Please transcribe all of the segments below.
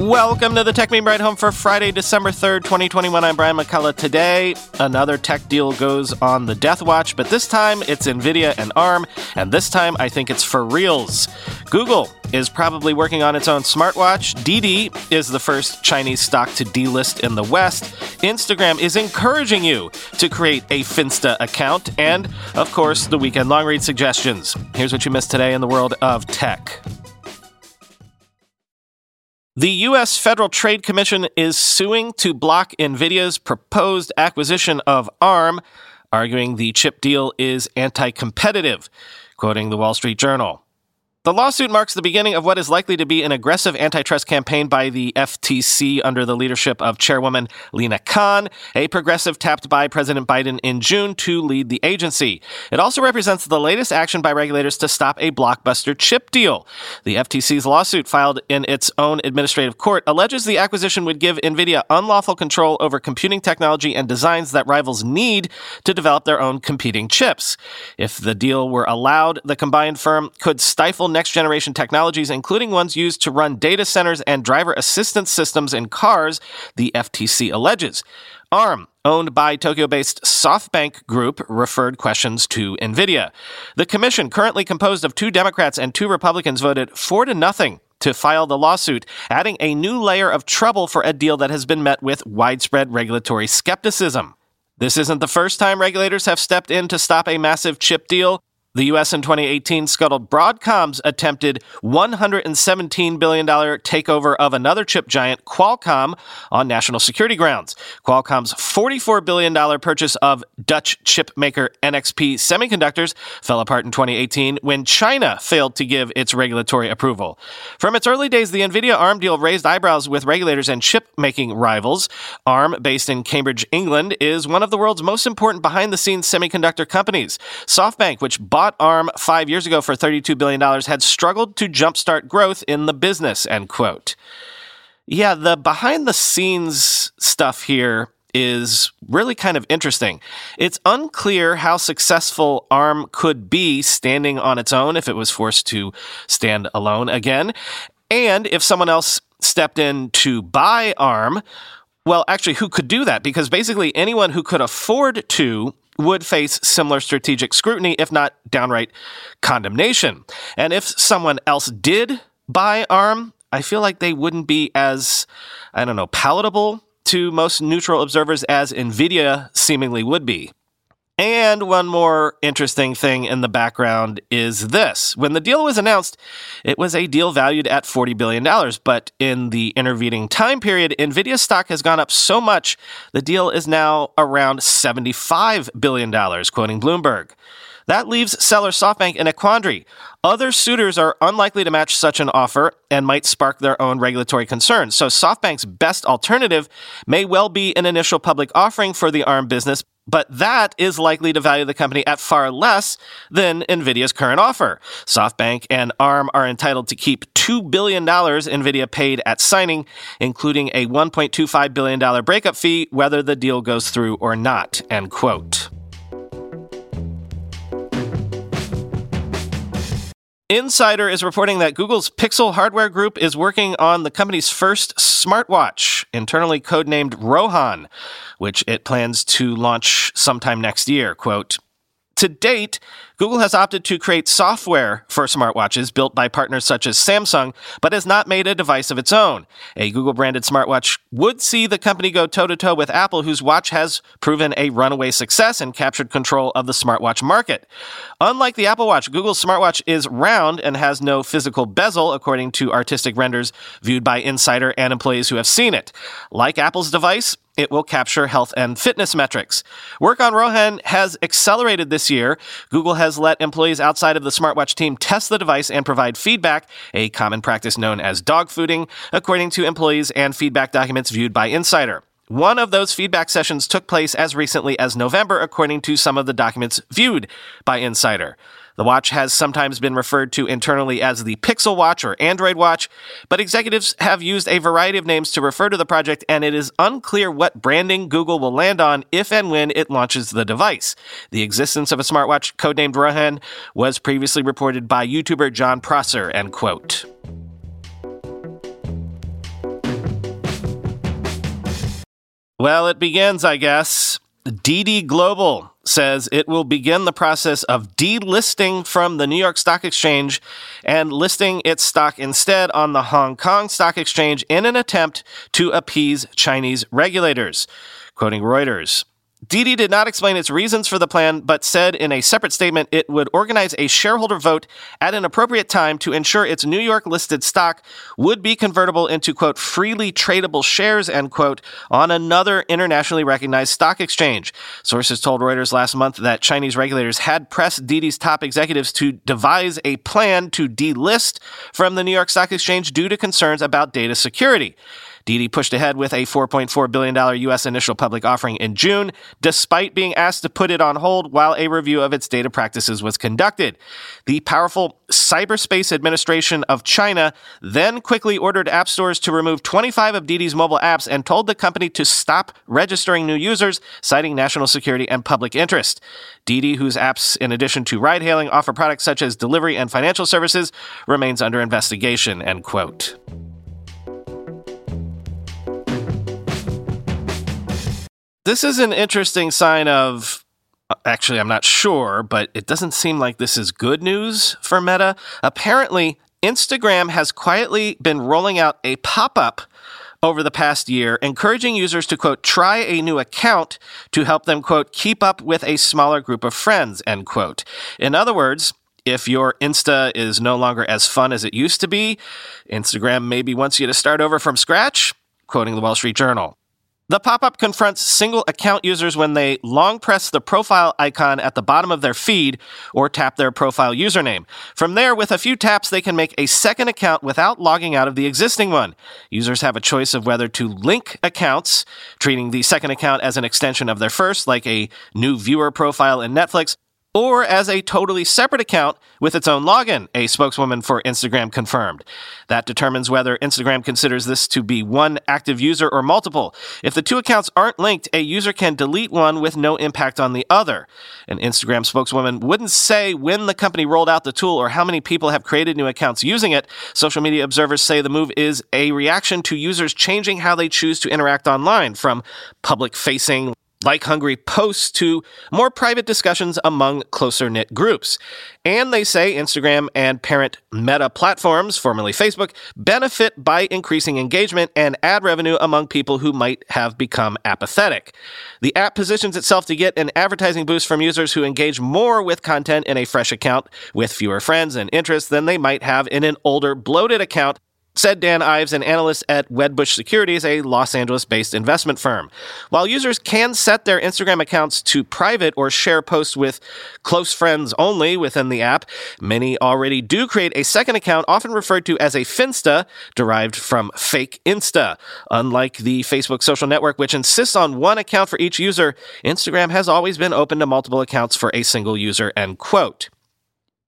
Welcome to the Techmeme Ride Home for Friday, December 3rd, 2021. I'm Brian McCullough. Today, another tech deal goes on the Death Watch, but this time it's NVIDIA and ARM, and this time I think it's for reals. Google is probably working on its own smartwatch. Didi is the first Chinese stock to delist in the West. Instagram is encouraging you to create a Finsta account, and of course, the weekend long read suggestions. Here's what you missed today in the world of tech. The U.S. Federal Trade Commission is suing to block NVIDIA's proposed acquisition of ARM, arguing the chip deal is anti competitive, quoting the Wall Street Journal. The lawsuit marks the beginning of what is likely to be an aggressive antitrust campaign by the FTC under the leadership of Chairwoman Lina Khan, a progressive tapped by President Biden in June to lead the agency. It also represents the latest action by regulators to stop a blockbuster chip deal. The FTC's lawsuit, filed in its own administrative court, alleges the acquisition would give NVIDIA unlawful control over computing technology and designs that rivals need to develop their own competing chips. If the deal were allowed, the combined firm could stifle next generation technologies, including ones used to run data centers and driver assistance systems in cars, the FTC alleges. ARM, owned by Tokyo based SoftBank Group, referred questions to NVIDIA. The commission, currently composed of two Democrats and two Republicans, voted four to nothing to file the lawsuit, adding a new layer of trouble for a deal that has been met with widespread regulatory skepticism. This isn't the first time regulators have stepped in to stop a massive chip deal. The U.S. in 2018 scuttled Broadcom's attempted $117 billion takeover of another chip giant, Qualcomm, on national security grounds. Qualcomm's $44 billion purchase of Dutch chip maker NXP Semiconductors fell apart in 2018 when China failed to give its regulatory approval. From its early days, the NVIDIA ARM deal raised eyebrows with regulators and chip making rivals. ARM, based in Cambridge, England, is one of the world's most important behind the scenes semiconductor companies. SoftBank, which bought bought ARM five years ago for $32 billion had struggled to jumpstart growth in the business, end quote. Yeah, the behind the scenes stuff here is really kind of interesting. It's unclear how successful ARM could be standing on its own if it was forced to stand alone again. And if someone else stepped in to buy ARM, well, actually, who could do that? Because basically anyone who could afford to would face similar strategic scrutiny, if not downright condemnation. And if someone else did buy ARM, I feel like they wouldn't be as, I don't know, palatable to most neutral observers as NVIDIA seemingly would be. And one more interesting thing in the background is this. When the deal was announced, it was a deal valued at $40 billion. But in the intervening time period, NVIDIA stock has gone up so much, the deal is now around $75 billion, quoting Bloomberg. That leaves seller SoftBank in a quandary. Other suitors are unlikely to match such an offer and might spark their own regulatory concerns. So SoftBank's best alternative may well be an initial public offering for the ARM business, but that is likely to value the company at far less than Nvidia's current offer. SoftBank and ARM are entitled to keep $2 billion Nvidia paid at signing, including a $1.25 billion breakup fee, whether the deal goes through or not. End quote. Insider is reporting that Google's Pixel Hardware Group is working on the company's first smartwatch, internally codenamed Rohan, which it plans to launch sometime next year. Quote, to date, Google has opted to create software for smartwatches built by partners such as Samsung, but has not made a device of its own. A Google branded smartwatch would see the company go toe to toe with Apple, whose watch has proven a runaway success and captured control of the smartwatch market. Unlike the Apple Watch, Google's smartwatch is round and has no physical bezel, according to artistic renders viewed by Insider and employees who have seen it. Like Apple's device, it will capture health and fitness metrics. Work on Rohan has accelerated this year. Google has let employees outside of the smartwatch team test the device and provide feedback, a common practice known as dogfooding, according to employees and feedback documents viewed by Insider. One of those feedback sessions took place as recently as November, according to some of the documents viewed by Insider. The watch has sometimes been referred to internally as the Pixel Watch or Android Watch, but executives have used a variety of names to refer to the project, and it is unclear what branding Google will land on if and when it launches the device. The existence of a smartwatch codenamed Rohan was previously reported by YouTuber Jon Prosser, end quote. Well, it begins, I guess. Didi Global says it will begin the process of delisting from the New York Stock Exchange and listing its stock instead on the Hong Kong Stock Exchange in an attempt to appease Chinese regulators. Quoting Reuters. Didi did not explain its reasons for the plan, but said in a separate statement it would organize a shareholder vote at an appropriate time to ensure its New York listed stock would be convertible into, quote, freely tradable shares, end quote, on another internationally recognized stock exchange. Sources told Reuters last month that Chinese regulators had pressed Didi's top executives to devise a plan to delist from the New York Stock Exchange due to concerns about data security. Didi pushed ahead with a $4.4 billion U.S. initial public offering in June, despite being asked to put it on hold while a review of its data practices was conducted. The powerful Cyberspace Administration of China then quickly ordered app stores to remove 25 of Didi's mobile apps and told the company to stop registering new users, citing national security and public interest. Didi, whose apps, in addition to ride hailing, offer products such as delivery and financial services, remains under investigation. End quote. This is an interesting sign of. Uh, actually, I'm not sure, but it doesn't seem like this is good news for Meta. Apparently, Instagram has quietly been rolling out a pop up over the past year, encouraging users to, quote, try a new account to help them, quote, keep up with a smaller group of friends, end quote. In other words, if your Insta is no longer as fun as it used to be, Instagram maybe wants you to start over from scratch, quoting the Wall Street Journal. The pop up confronts single account users when they long press the profile icon at the bottom of their feed or tap their profile username. From there, with a few taps, they can make a second account without logging out of the existing one. Users have a choice of whether to link accounts, treating the second account as an extension of their first, like a new viewer profile in Netflix, or as a totally separate account with its own login, a spokeswoman for Instagram confirmed. That determines whether Instagram considers this to be one active user or multiple. If the two accounts aren't linked, a user can delete one with no impact on the other. An Instagram spokeswoman wouldn't say when the company rolled out the tool or how many people have created new accounts using it. Social media observers say the move is a reaction to users changing how they choose to interact online from public facing like hungry posts to more private discussions among closer knit groups. And they say Instagram and parent Meta platforms, formerly Facebook, benefit by increasing engagement and ad revenue among people who might have become apathetic. The app positions itself to get an advertising boost from users who engage more with content in a fresh account with fewer friends and interests than they might have in an older, bloated account said Dan Ives, an analyst at Wedbush Securities, a Los Angeles based investment firm. While users can set their Instagram accounts to private or share posts with close friends only within the app, many already do create a second account, often referred to as a Finsta, derived from fake Insta. Unlike the Facebook social network, which insists on one account for each user, Instagram has always been open to multiple accounts for a single user, end quote.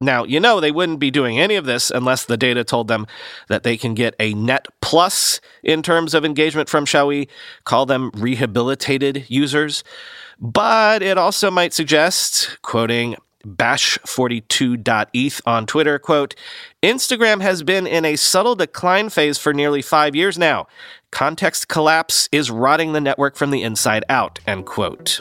Now, you know, they wouldn't be doing any of this unless the data told them that they can get a net plus in terms of engagement from, shall we call them rehabilitated users. But it also might suggest, quoting bash42.eth on Twitter, quote, Instagram has been in a subtle decline phase for nearly five years now. Context collapse is rotting the network from the inside out, end quote.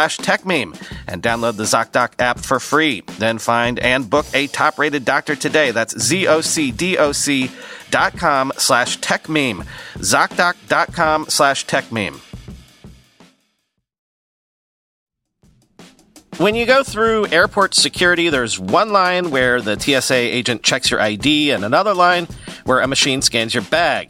slash techmeme and download the ZocDoc app for free. Then find and book a top-rated doctor today. That's Z-O-C-D-O-C dot com slash techmeme. ZocDoc.com slash techmeme. When you go through airport security, there's one line where the TSA agent checks your ID and another line where a machine scans your bag.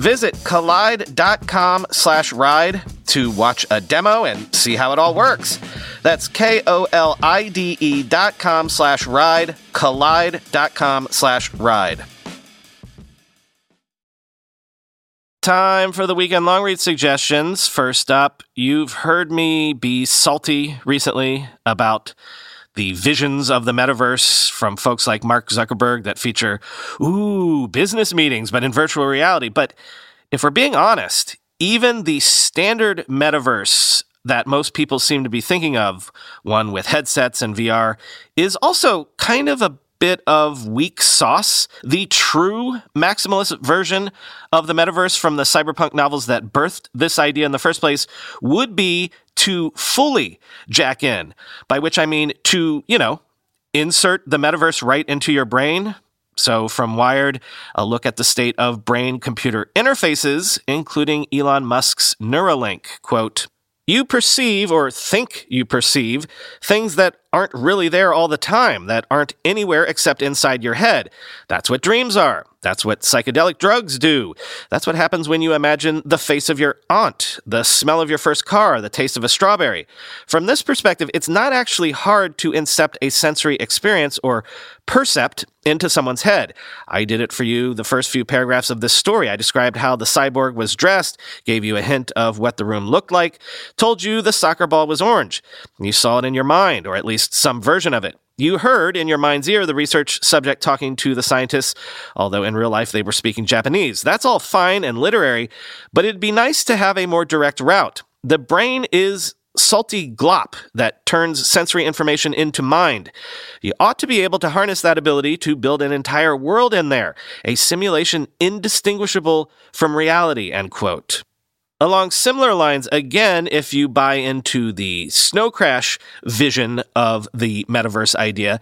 Visit kolide.com slash ride to watch a demo and see how it all works. That's K-O-L-I-D-E dot com slash ride, kolide.com slash ride. Time for the weekend long read suggestions. First up, you've heard me be salty recently about the visions of the metaverse from folks like Mark Zuckerberg that feature, ooh, business meetings, but in virtual reality. But if we're being honest, even the standard metaverse that most people seem to be thinking of, one with headsets and VR, is also kind of a bit of weak sauce. The true maximalist version of the metaverse from the cyberpunk novels that birthed this idea in the first place would be to fully jack in, by which I mean to, you know, insert the metaverse right into your brain. So, from Wired, a look at the state of brain computer interfaces, including Elon Musk's Neuralink. Quote, you perceive or think you perceive things that aren't really there all the time, that aren't anywhere except inside your head. That's what dreams are. That's what psychedelic drugs do. That's what happens when you imagine the face of your aunt, the smell of your first car, the taste of a strawberry. From this perspective, it's not actually hard to incept a sensory experience or percept into someone's head. I did it for you the first few paragraphs of this story. I described how the cyborg was dressed, gave you a hint of what the room looked like, told you the soccer ball was orange. You saw it in your mind, or at least some version of it. You heard in your mind's ear the research subject talking to the scientists, although in real life they were speaking Japanese. That's all fine and literary, but it'd be nice to have a more direct route. The brain is salty glop that turns sensory information into mind. You ought to be able to harness that ability to build an entire world in there, a simulation indistinguishable from reality, end quote. Along similar lines, again, if you buy into the snow crash vision of the metaverse idea,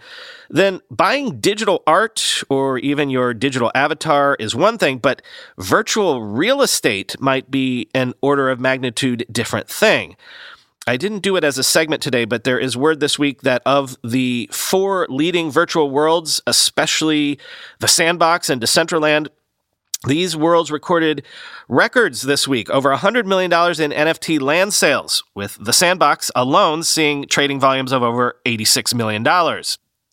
then buying digital art or even your digital avatar is one thing, but virtual real estate might be an order of magnitude different thing. I didn't do it as a segment today, but there is word this week that of the four leading virtual worlds, especially the Sandbox and Decentraland, these worlds recorded records this week, over $100 million in NFT land sales, with the Sandbox alone seeing trading volumes of over $86 million.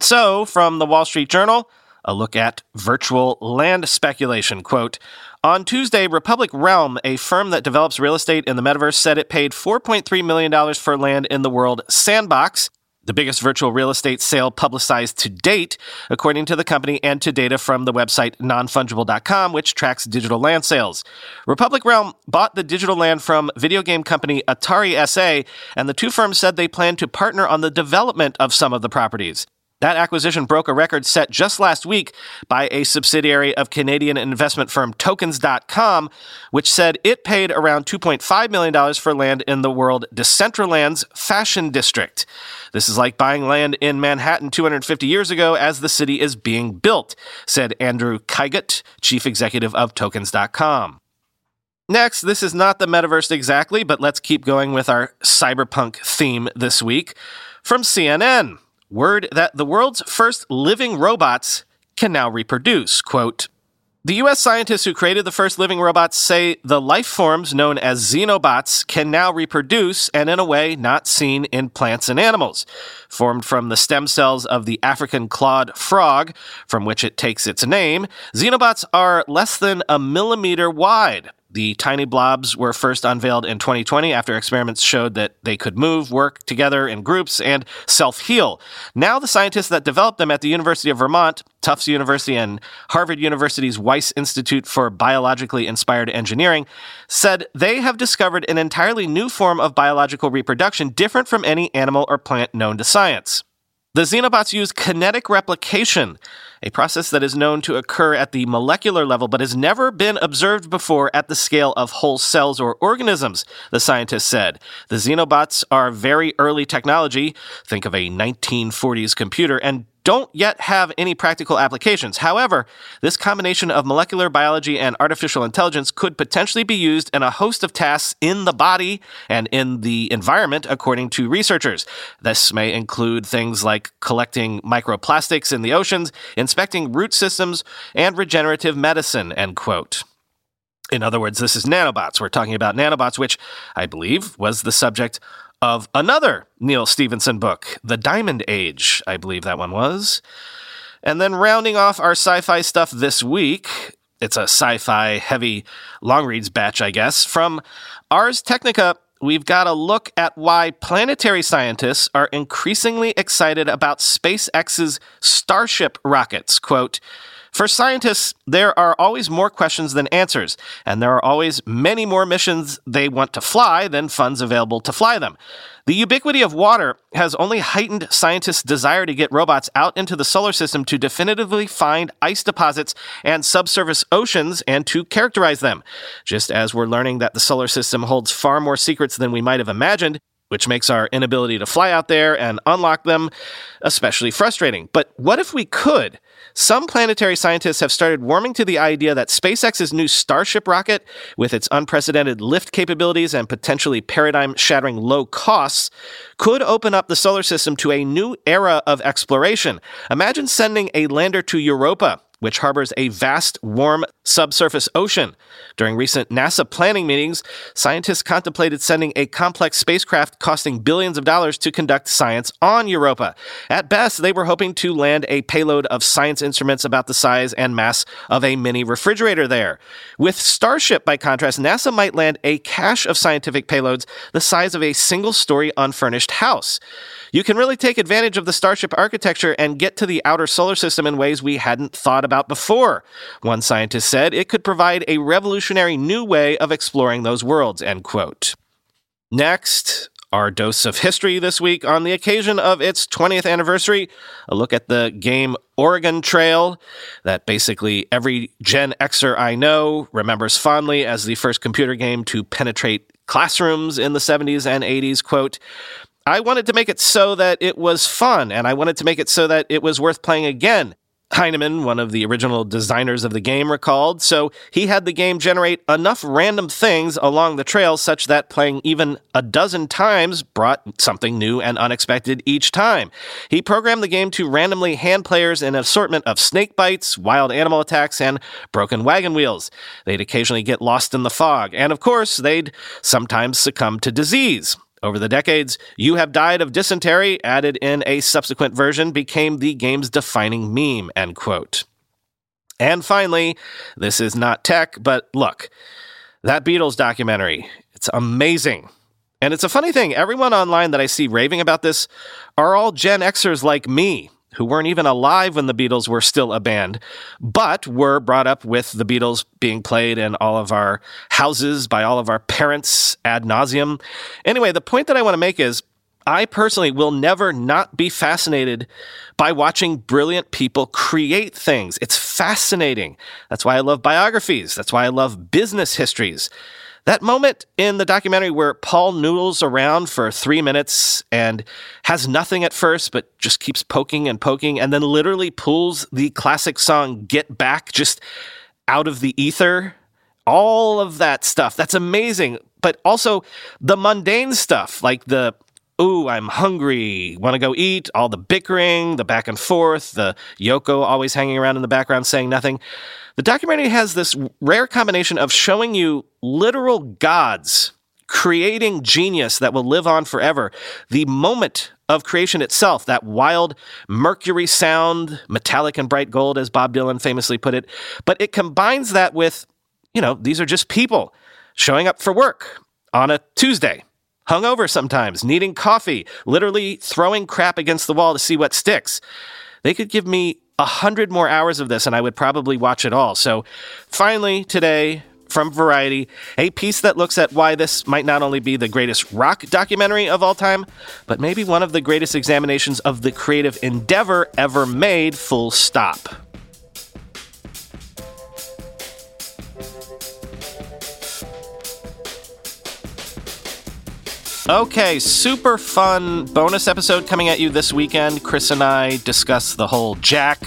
So, from the Wall Street Journal, a look at virtual land speculation. Quote, on Tuesday, Republic Realm, a firm that develops real estate in the metaverse, said it paid $4.3 million for land in the world Sandbox, the biggest virtual real estate sale publicized to date, according to the company and to data from the website nonfungible.com, which tracks digital land sales. Republic Realm bought the digital land from video game company Atari SA, and the two firms said they plan to partner on the development of some of the properties. That acquisition broke a record set just last week by a subsidiary of Canadian investment firm Tokens.com, which said it paid around $2.5 million for land in the world Decentraland's Fashion District. This is like buying land in Manhattan 250 years ago as the city is being built, said Andrew Kiguel, chief executive of Tokens.com. Next, this is not the metaverse exactly, but let's keep going with our cyberpunk theme this week. From CNN, word that the world's first living robots can now reproduce. Quote, the US scientists who created the first living robots say the life forms known as xenobots can now reproduce and in a way not seen in plants and animals. Formed from the stem cells of the African clawed frog, from which it takes its name, xenobots are less than a millimeter wide. The tiny blobs were first unveiled in 2020 after experiments showed that they could move, work together in groups, and self heal. Now, the scientists that developed them at the University of Vermont, Tufts University, and Harvard University's Wyss Institute for Biologically Inspired Engineering said they have discovered an entirely new form of biological reproduction different from any animal or plant known to science. The xenobots use kinetic replication, a process that is known to occur at the molecular level but has never been observed before at the scale of whole cells or organisms, the scientists said. The xenobots are very early technology, think of a 1940s computer, and don't yet have any practical applications. However, this combination of molecular biology and artificial intelligence could potentially be used in a host of tasks in the body and in the environment, according to researchers. This may include things like collecting microplastics in the oceans, inspecting root systems, and regenerative medicine, end quote. In other words, this is nanobots. We're talking about nanobots, which I believe was the subject of another Neal Stephenson book, The Diamond Age, I believe that one was. And then rounding off our sci fi stuff this week, it's a sci fi heavy long reads batch, I guess. From Ars Technica, we've got a look at why planetary scientists are increasingly excited about SpaceX's Starship rockets. Quote, for scientists, there are always more questions than answers, and there are always many more missions they want to fly than funds available to fly them. The ubiquity of water has only heightened scientists' desire to get robots out into the solar system to definitively find ice deposits and subsurface oceans and to characterize them. Just as we're learning that the solar system holds far more secrets than we might have imagined, which makes our inability to fly out there and unlock them especially frustrating. But what if we could? Some planetary scientists have started warming to the idea that SpaceX's new Starship rocket, with its unprecedented lift capabilities and potentially paradigm shattering low costs, could open up the solar system to a new era of exploration. Imagine sending a lander to Europa which harbors a vast, warm subsurface ocean. During recent NASA planning meetings, scientists contemplated sending a complex spacecraft costing billions of dollars to conduct science on Europa. At best, they were hoping to land a payload of science instruments about the size and mass of a mini refrigerator there. With Starship, by contrast, NASA might land a cache of scientific payloads the size of a single story unfurnished house. You can really take advantage of the Starship architecture and get to the outer solar system in ways we hadn't thought about before. One scientist said it could provide a revolutionary new way of exploring those worlds, end quote. Next, our dose of history this week on the occasion of its 20th anniversary. A look at the game Oregon Trail, that basically every Gen Xer I know remembers fondly as the first computer game to penetrate classrooms in the 70s and 80s. Quote, I wanted to make it so that it was fun, and I wanted to make it so that it was worth playing again. Heinemann, one of the original designers of the game, recalled, so he had the game generate enough random things along the trail such that playing even a dozen times brought something new and unexpected each time. He programmed the game to randomly hand players an assortment of snake bites, wild animal attacks, and broken wagon wheels. They'd occasionally get lost in the fog, and of course, they'd sometimes succumb to disease. Over the decades, You Have Died of Dysentery, added in a subsequent version, became the game's defining meme, end quote. And finally, this is not tech, but look, that Beatles documentary, it's amazing. And it's a funny thing, everyone online that I see raving about this are all Gen Xers like me who weren't even alive when the Beatles were still a band, but were brought up with the Beatles being played in all of our houses by all of our parents ad nauseum. Anyway, the point that I want to make is I personally will never not be fascinated by watching brilliant people create things. It's fascinating. That's why I love biographies. That's why I love business histories. That moment in the documentary where Paul noodles around for three minutes and has nothing at first, but just keeps poking and poking, and then literally pulls the classic song Get Back just out of the ether. All of that stuff. That's amazing. But also the mundane stuff, like the ooh, I'm hungry, want to go eat, all the bickering, the back and forth, the Yoko always hanging around in the background saying nothing. The documentary has this rare combination of showing you literal gods creating genius that will live on forever. The moment of creation itself, that wild mercury sound, metallic and bright gold, as Bob Dylan famously put it. But it combines that with, you know, these are just people showing up for work on a Tuesday, hungover sometimes, needing coffee, literally throwing crap against the wall to see what sticks. They could give me a hundred more hours of this and I would probably watch it all. So finally, today, from Variety, a piece that looks at why this might not only be the greatest rock documentary of all time, but maybe one of the greatest examinations of the creative endeavor ever made, full stop. Okay, super fun bonus episode coming at you this weekend. Chris and I discuss the whole Jack,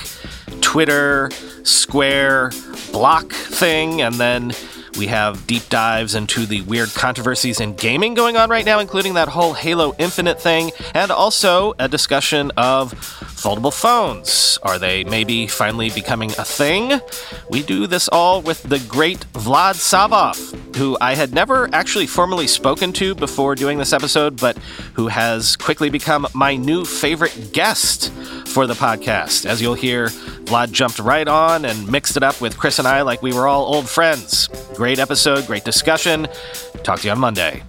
Twitter, Square, Block thing, and then we have deep dives into the weird controversies in gaming going on right now, including that whole Halo Infinite thing, and also a discussion of foldable phones. Are they maybe finally becoming a thing? We do this all with the great Vlad Savov, who I had never actually formally spoken to before doing this episode, but who has quickly become my new favorite guest for the podcast. As you'll hear, Vlad jumped right on and mixed it up with Chris and I like we were all old friends. Great episode, great discussion. Talk to you on Monday.